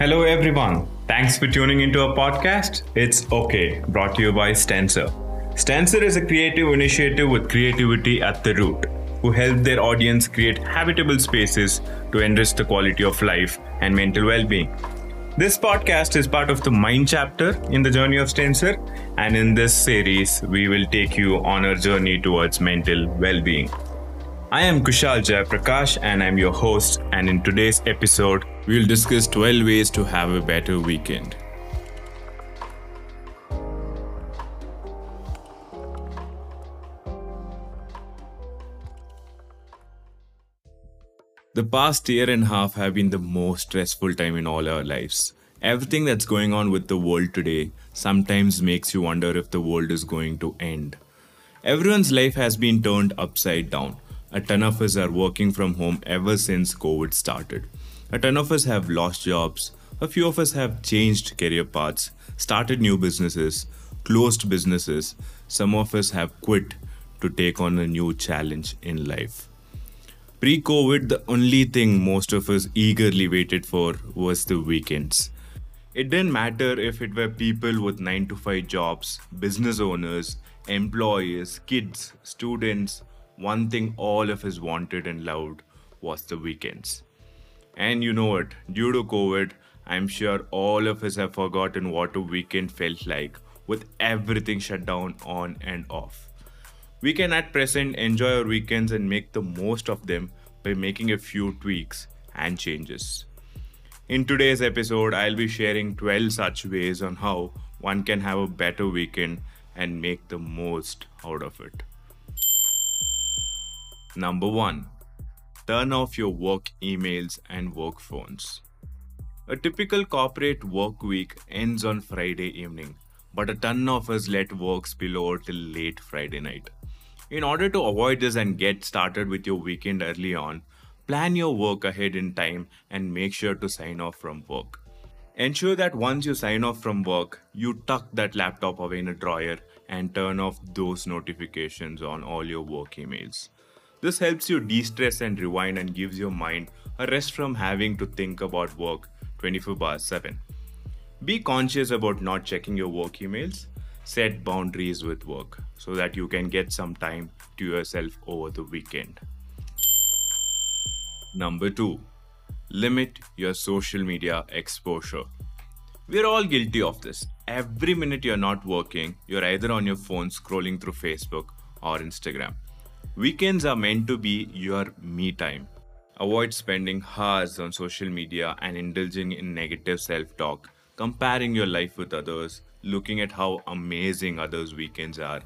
Hello, everyone. Thanks for tuning into our podcast. It's OK, brought to you by Stencer. Stencer is a creative initiative with creativity at the root, who help their audience create habitable spaces to enrich the quality of life and mental well being. This podcast is part of the Mind chapter in the journey of Stencer, and in this series, we will take you on our journey towards mental well being. I am Kushal Jayaprakash and I'm your host. And in today's episode, we'll discuss 12 ways to have a better weekend. The past year and a half have been the most stressful time in all our lives. Everything that's going on with the world today sometimes makes you wonder if the world is going to end. Everyone's life has been turned upside down. A ton of us are working from home ever since COVID started. A ton of us have lost jobs. A few of us have changed career paths, started new businesses, closed businesses. Some of us have quit to take on a new challenge in life. Pre COVID, the only thing most of us eagerly waited for was the weekends. It didn't matter if it were people with 9 to 5 jobs, business owners, employees, kids, students, one thing all of us wanted and loved was the weekends. And you know what? Due to COVID, I'm sure all of us have forgotten what a weekend felt like with everything shut down on and off. We can at present enjoy our weekends and make the most of them by making a few tweaks and changes. In today's episode, I'll be sharing 12 such ways on how one can have a better weekend and make the most out of it. Number 1. Turn off your work emails and work phones. A typical corporate work week ends on Friday evening, but a ton of us let work spill over till late Friday night. In order to avoid this and get started with your weekend early on, plan your work ahead in time and make sure to sign off from work. Ensure that once you sign off from work, you tuck that laptop away in a drawer and turn off those notifications on all your work emails. This helps you de stress and rewind and gives your mind a rest from having to think about work 24 by 7. Be conscious about not checking your work emails. Set boundaries with work so that you can get some time to yourself over the weekend. Number 2. Limit your social media exposure. We're all guilty of this. Every minute you're not working, you're either on your phone scrolling through Facebook or Instagram. Weekends are meant to be your me time. Avoid spending hours on social media and indulging in negative self talk, comparing your life with others, looking at how amazing others' weekends are.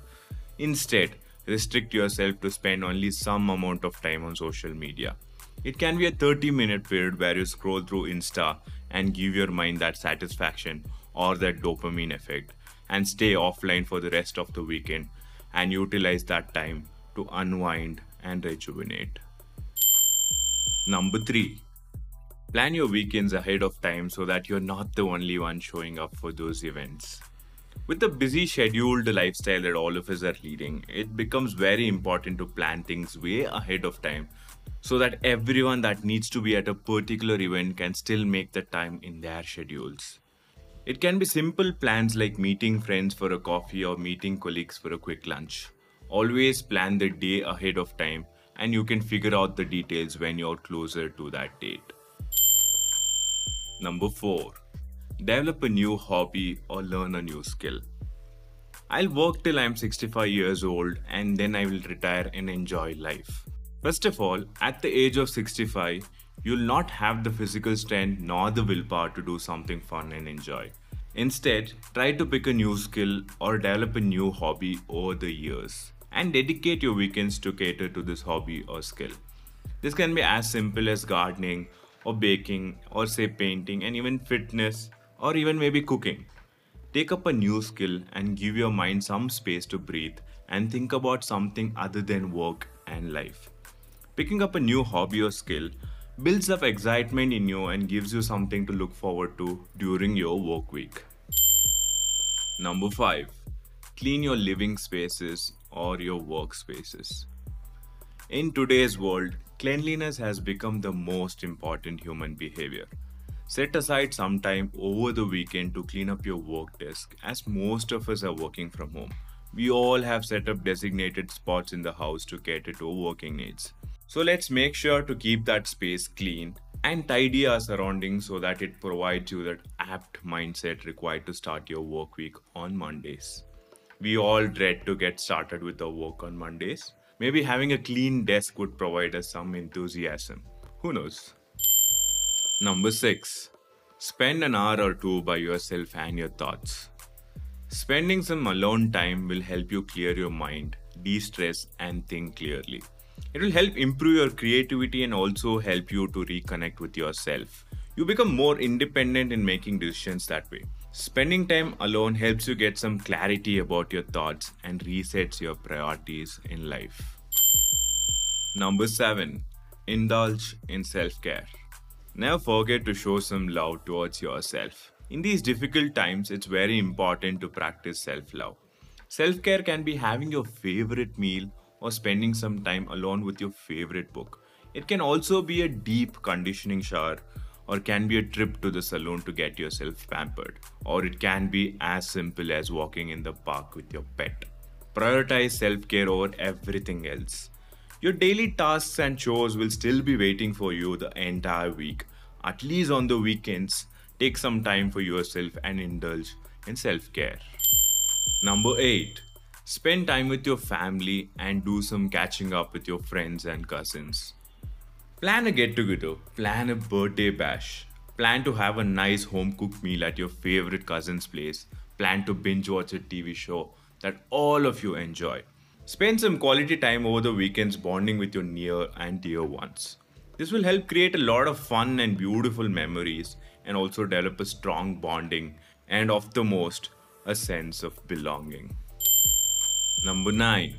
Instead, restrict yourself to spend only some amount of time on social media. It can be a 30 minute period where you scroll through Insta and give your mind that satisfaction or that dopamine effect and stay offline for the rest of the weekend and utilize that time to unwind and rejuvenate. Number 3. Plan your weekends ahead of time so that you're not the only one showing up for those events. With the busy scheduled lifestyle that all of us are leading, it becomes very important to plan things way ahead of time so that everyone that needs to be at a particular event can still make the time in their schedules. It can be simple plans like meeting friends for a coffee or meeting colleagues for a quick lunch. Always plan the day ahead of time and you can figure out the details when you're closer to that date. Number 4. Develop a new hobby or learn a new skill. I'll work till I'm 65 years old and then I will retire and enjoy life. First of all, at the age of 65, you'll not have the physical strength nor the willpower to do something fun and enjoy. Instead, try to pick a new skill or develop a new hobby over the years and dedicate your weekends to cater to this hobby or skill. This can be as simple as gardening or baking or say painting and even fitness or even maybe cooking. Take up a new skill and give your mind some space to breathe and think about something other than work and life. Picking up a new hobby or skill builds up excitement in you and gives you something to look forward to during your work week. Number 5. Clean your living spaces or your workspaces. In today's world, cleanliness has become the most important human behavior. Set aside some time over the weekend to clean up your work desk, as most of us are working from home. We all have set up designated spots in the house to cater to working needs. So let's make sure to keep that space clean and tidy our surroundings so that it provides you that apt mindset required to start your work week on Mondays. We all dread to get started with our work on Mondays. Maybe having a clean desk would provide us some enthusiasm. Who knows? Number 6. Spend an hour or two by yourself and your thoughts. Spending some alone time will help you clear your mind, de stress, and think clearly. It will help improve your creativity and also help you to reconnect with yourself. You become more independent in making decisions that way. Spending time alone helps you get some clarity about your thoughts and resets your priorities in life. Number 7. Indulge in self care. Never forget to show some love towards yourself. In these difficult times, it's very important to practice self love. Self care can be having your favorite meal or spending some time alone with your favorite book. It can also be a deep conditioning shower or can be a trip to the salon to get yourself pampered. Or it can be as simple as walking in the park with your pet. Prioritize self care over everything else. Your daily tasks and chores will still be waiting for you the entire week. At least on the weekends, take some time for yourself and indulge in self care. Number 8. Spend time with your family and do some catching up with your friends and cousins. Plan a get together, plan a birthday bash, plan to have a nice home cooked meal at your favorite cousin's place, plan to binge watch a TV show that all of you enjoy. Spend some quality time over the weekends bonding with your near and dear ones. This will help create a lot of fun and beautiful memories and also develop a strong bonding and, of the most, a sense of belonging. Number 9.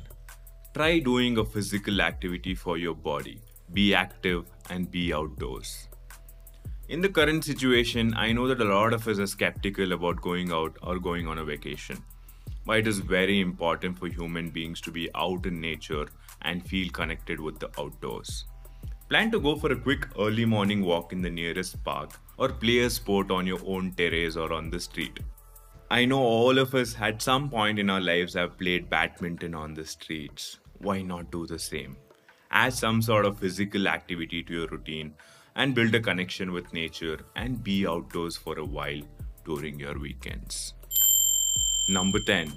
Try doing a physical activity for your body. Be active and be outdoors. In the current situation, I know that a lot of us are skeptical about going out or going on a vacation why it is very important for human beings to be out in nature and feel connected with the outdoors. Plan to go for a quick early morning walk in the nearest park or play a sport on your own terrace or on the street. I know all of us at some point in our lives have played badminton on the streets. Why not do the same? Add some sort of physical activity to your routine and build a connection with nature and be outdoors for a while during your weekends. Number 10.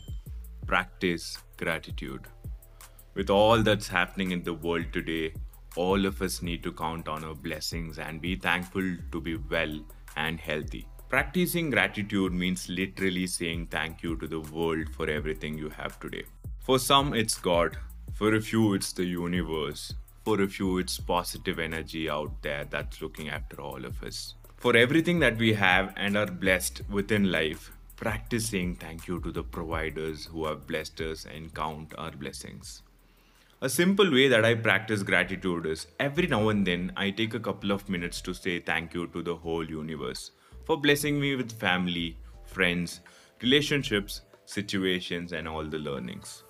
Practice gratitude. With all that's happening in the world today, all of us need to count on our blessings and be thankful to be well and healthy. Practicing gratitude means literally saying thank you to the world for everything you have today. For some, it's God. For a few, it's the universe. For a few, it's positive energy out there that's looking after all of us. For everything that we have and are blessed within life, practice saying thank you to the providers who have blessed us and count our blessings. A simple way that I practice gratitude is every now and then I take a couple of minutes to say thank you to the whole universe for blessing me with family, friends, relationships, situations, and all the learnings.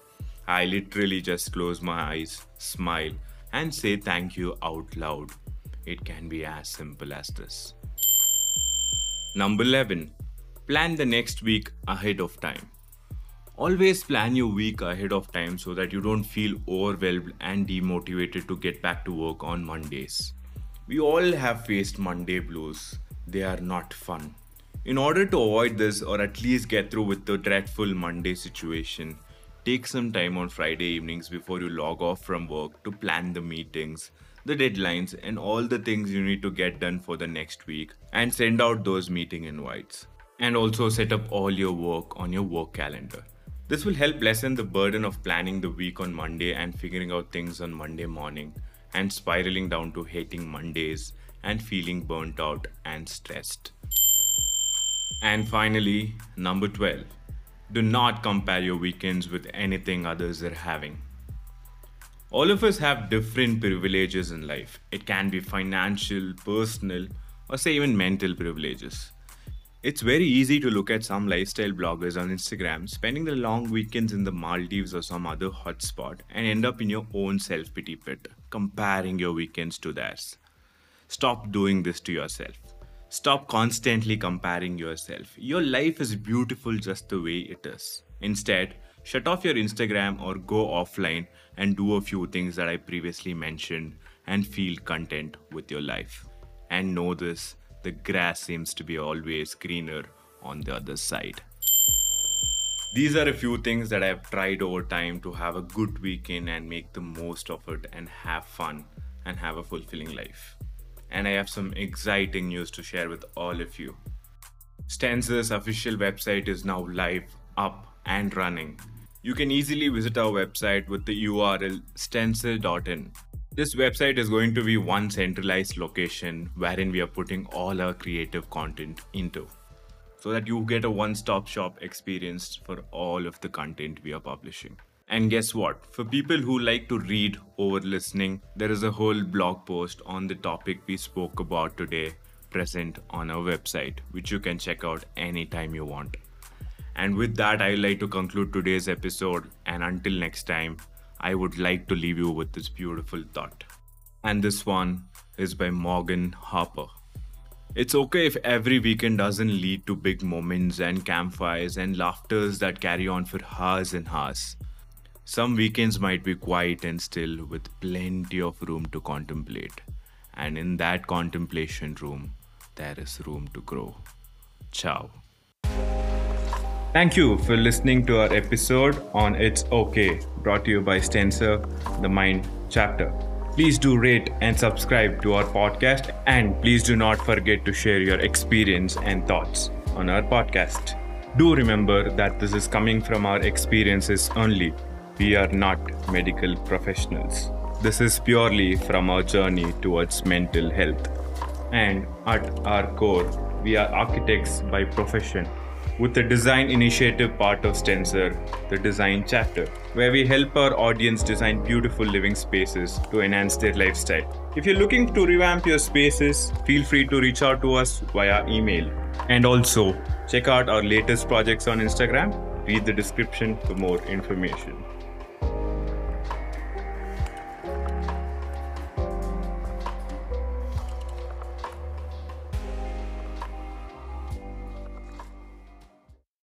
I literally just close my eyes, smile, and say thank you out loud. It can be as simple as this. Number 11 Plan the next week ahead of time. Always plan your week ahead of time so that you don't feel overwhelmed and demotivated to get back to work on Mondays. We all have faced Monday blues, they are not fun. In order to avoid this or at least get through with the dreadful Monday situation, take some time on Friday evenings before you log off from work to plan the meetings, the deadlines, and all the things you need to get done for the next week and send out those meeting invites and also set up all your work on your work calendar. This will help lessen the burden of planning the week on Monday and figuring out things on Monday morning and spiraling down to hating Mondays and feeling burnt out and stressed. And finally, number 12. Do not compare your weekends with anything others are having. All of us have different privileges in life. It can be financial, personal, or say even mental privileges. It's very easy to look at some lifestyle bloggers on Instagram spending the long weekends in the Maldives or some other hotspot and end up in your own self pity pit, comparing your weekends to theirs. Stop doing this to yourself. Stop constantly comparing yourself. Your life is beautiful just the way it is. Instead, shut off your Instagram or go offline and do a few things that I previously mentioned and feel content with your life. And know this the grass seems to be always greener on the other side. These are a few things that I've tried over time to have a good weekend and make the most of it and have fun and have a fulfilling life. And I have some exciting news to share with all of you. Stencer's official website is now live, up, and running. You can easily visit our website with the URL stencer.in. This website is going to be one centralized location wherein we are putting all our creative content into so that you get a one stop shop experience for all of the content we are publishing. And guess what? For people who like to read over listening, there is a whole blog post on the topic we spoke about today present on our website, which you can check out anytime you want. And with that, I would like to conclude today's episode. And until next time, I would like to leave you with this beautiful thought. And this one is by Morgan Harper. It's okay if every weekend doesn't lead to big moments and campfires and laughters that carry on for hours and hours. Some weekends might be quiet and still with plenty of room to contemplate. And in that contemplation room, there is room to grow. Ciao. Thank you for listening to our episode on It's Okay, brought to you by Stencer, the Mind chapter. Please do rate and subscribe to our podcast, and please do not forget to share your experience and thoughts on our podcast. Do remember that this is coming from our experiences only. We are not medical professionals. This is purely from our journey towards mental health. And at our core, we are architects by profession with the design initiative part of Stencer, the design chapter, where we help our audience design beautiful living spaces to enhance their lifestyle. If you're looking to revamp your spaces, feel free to reach out to us via email. And also, check out our latest projects on Instagram. Read the description for more information.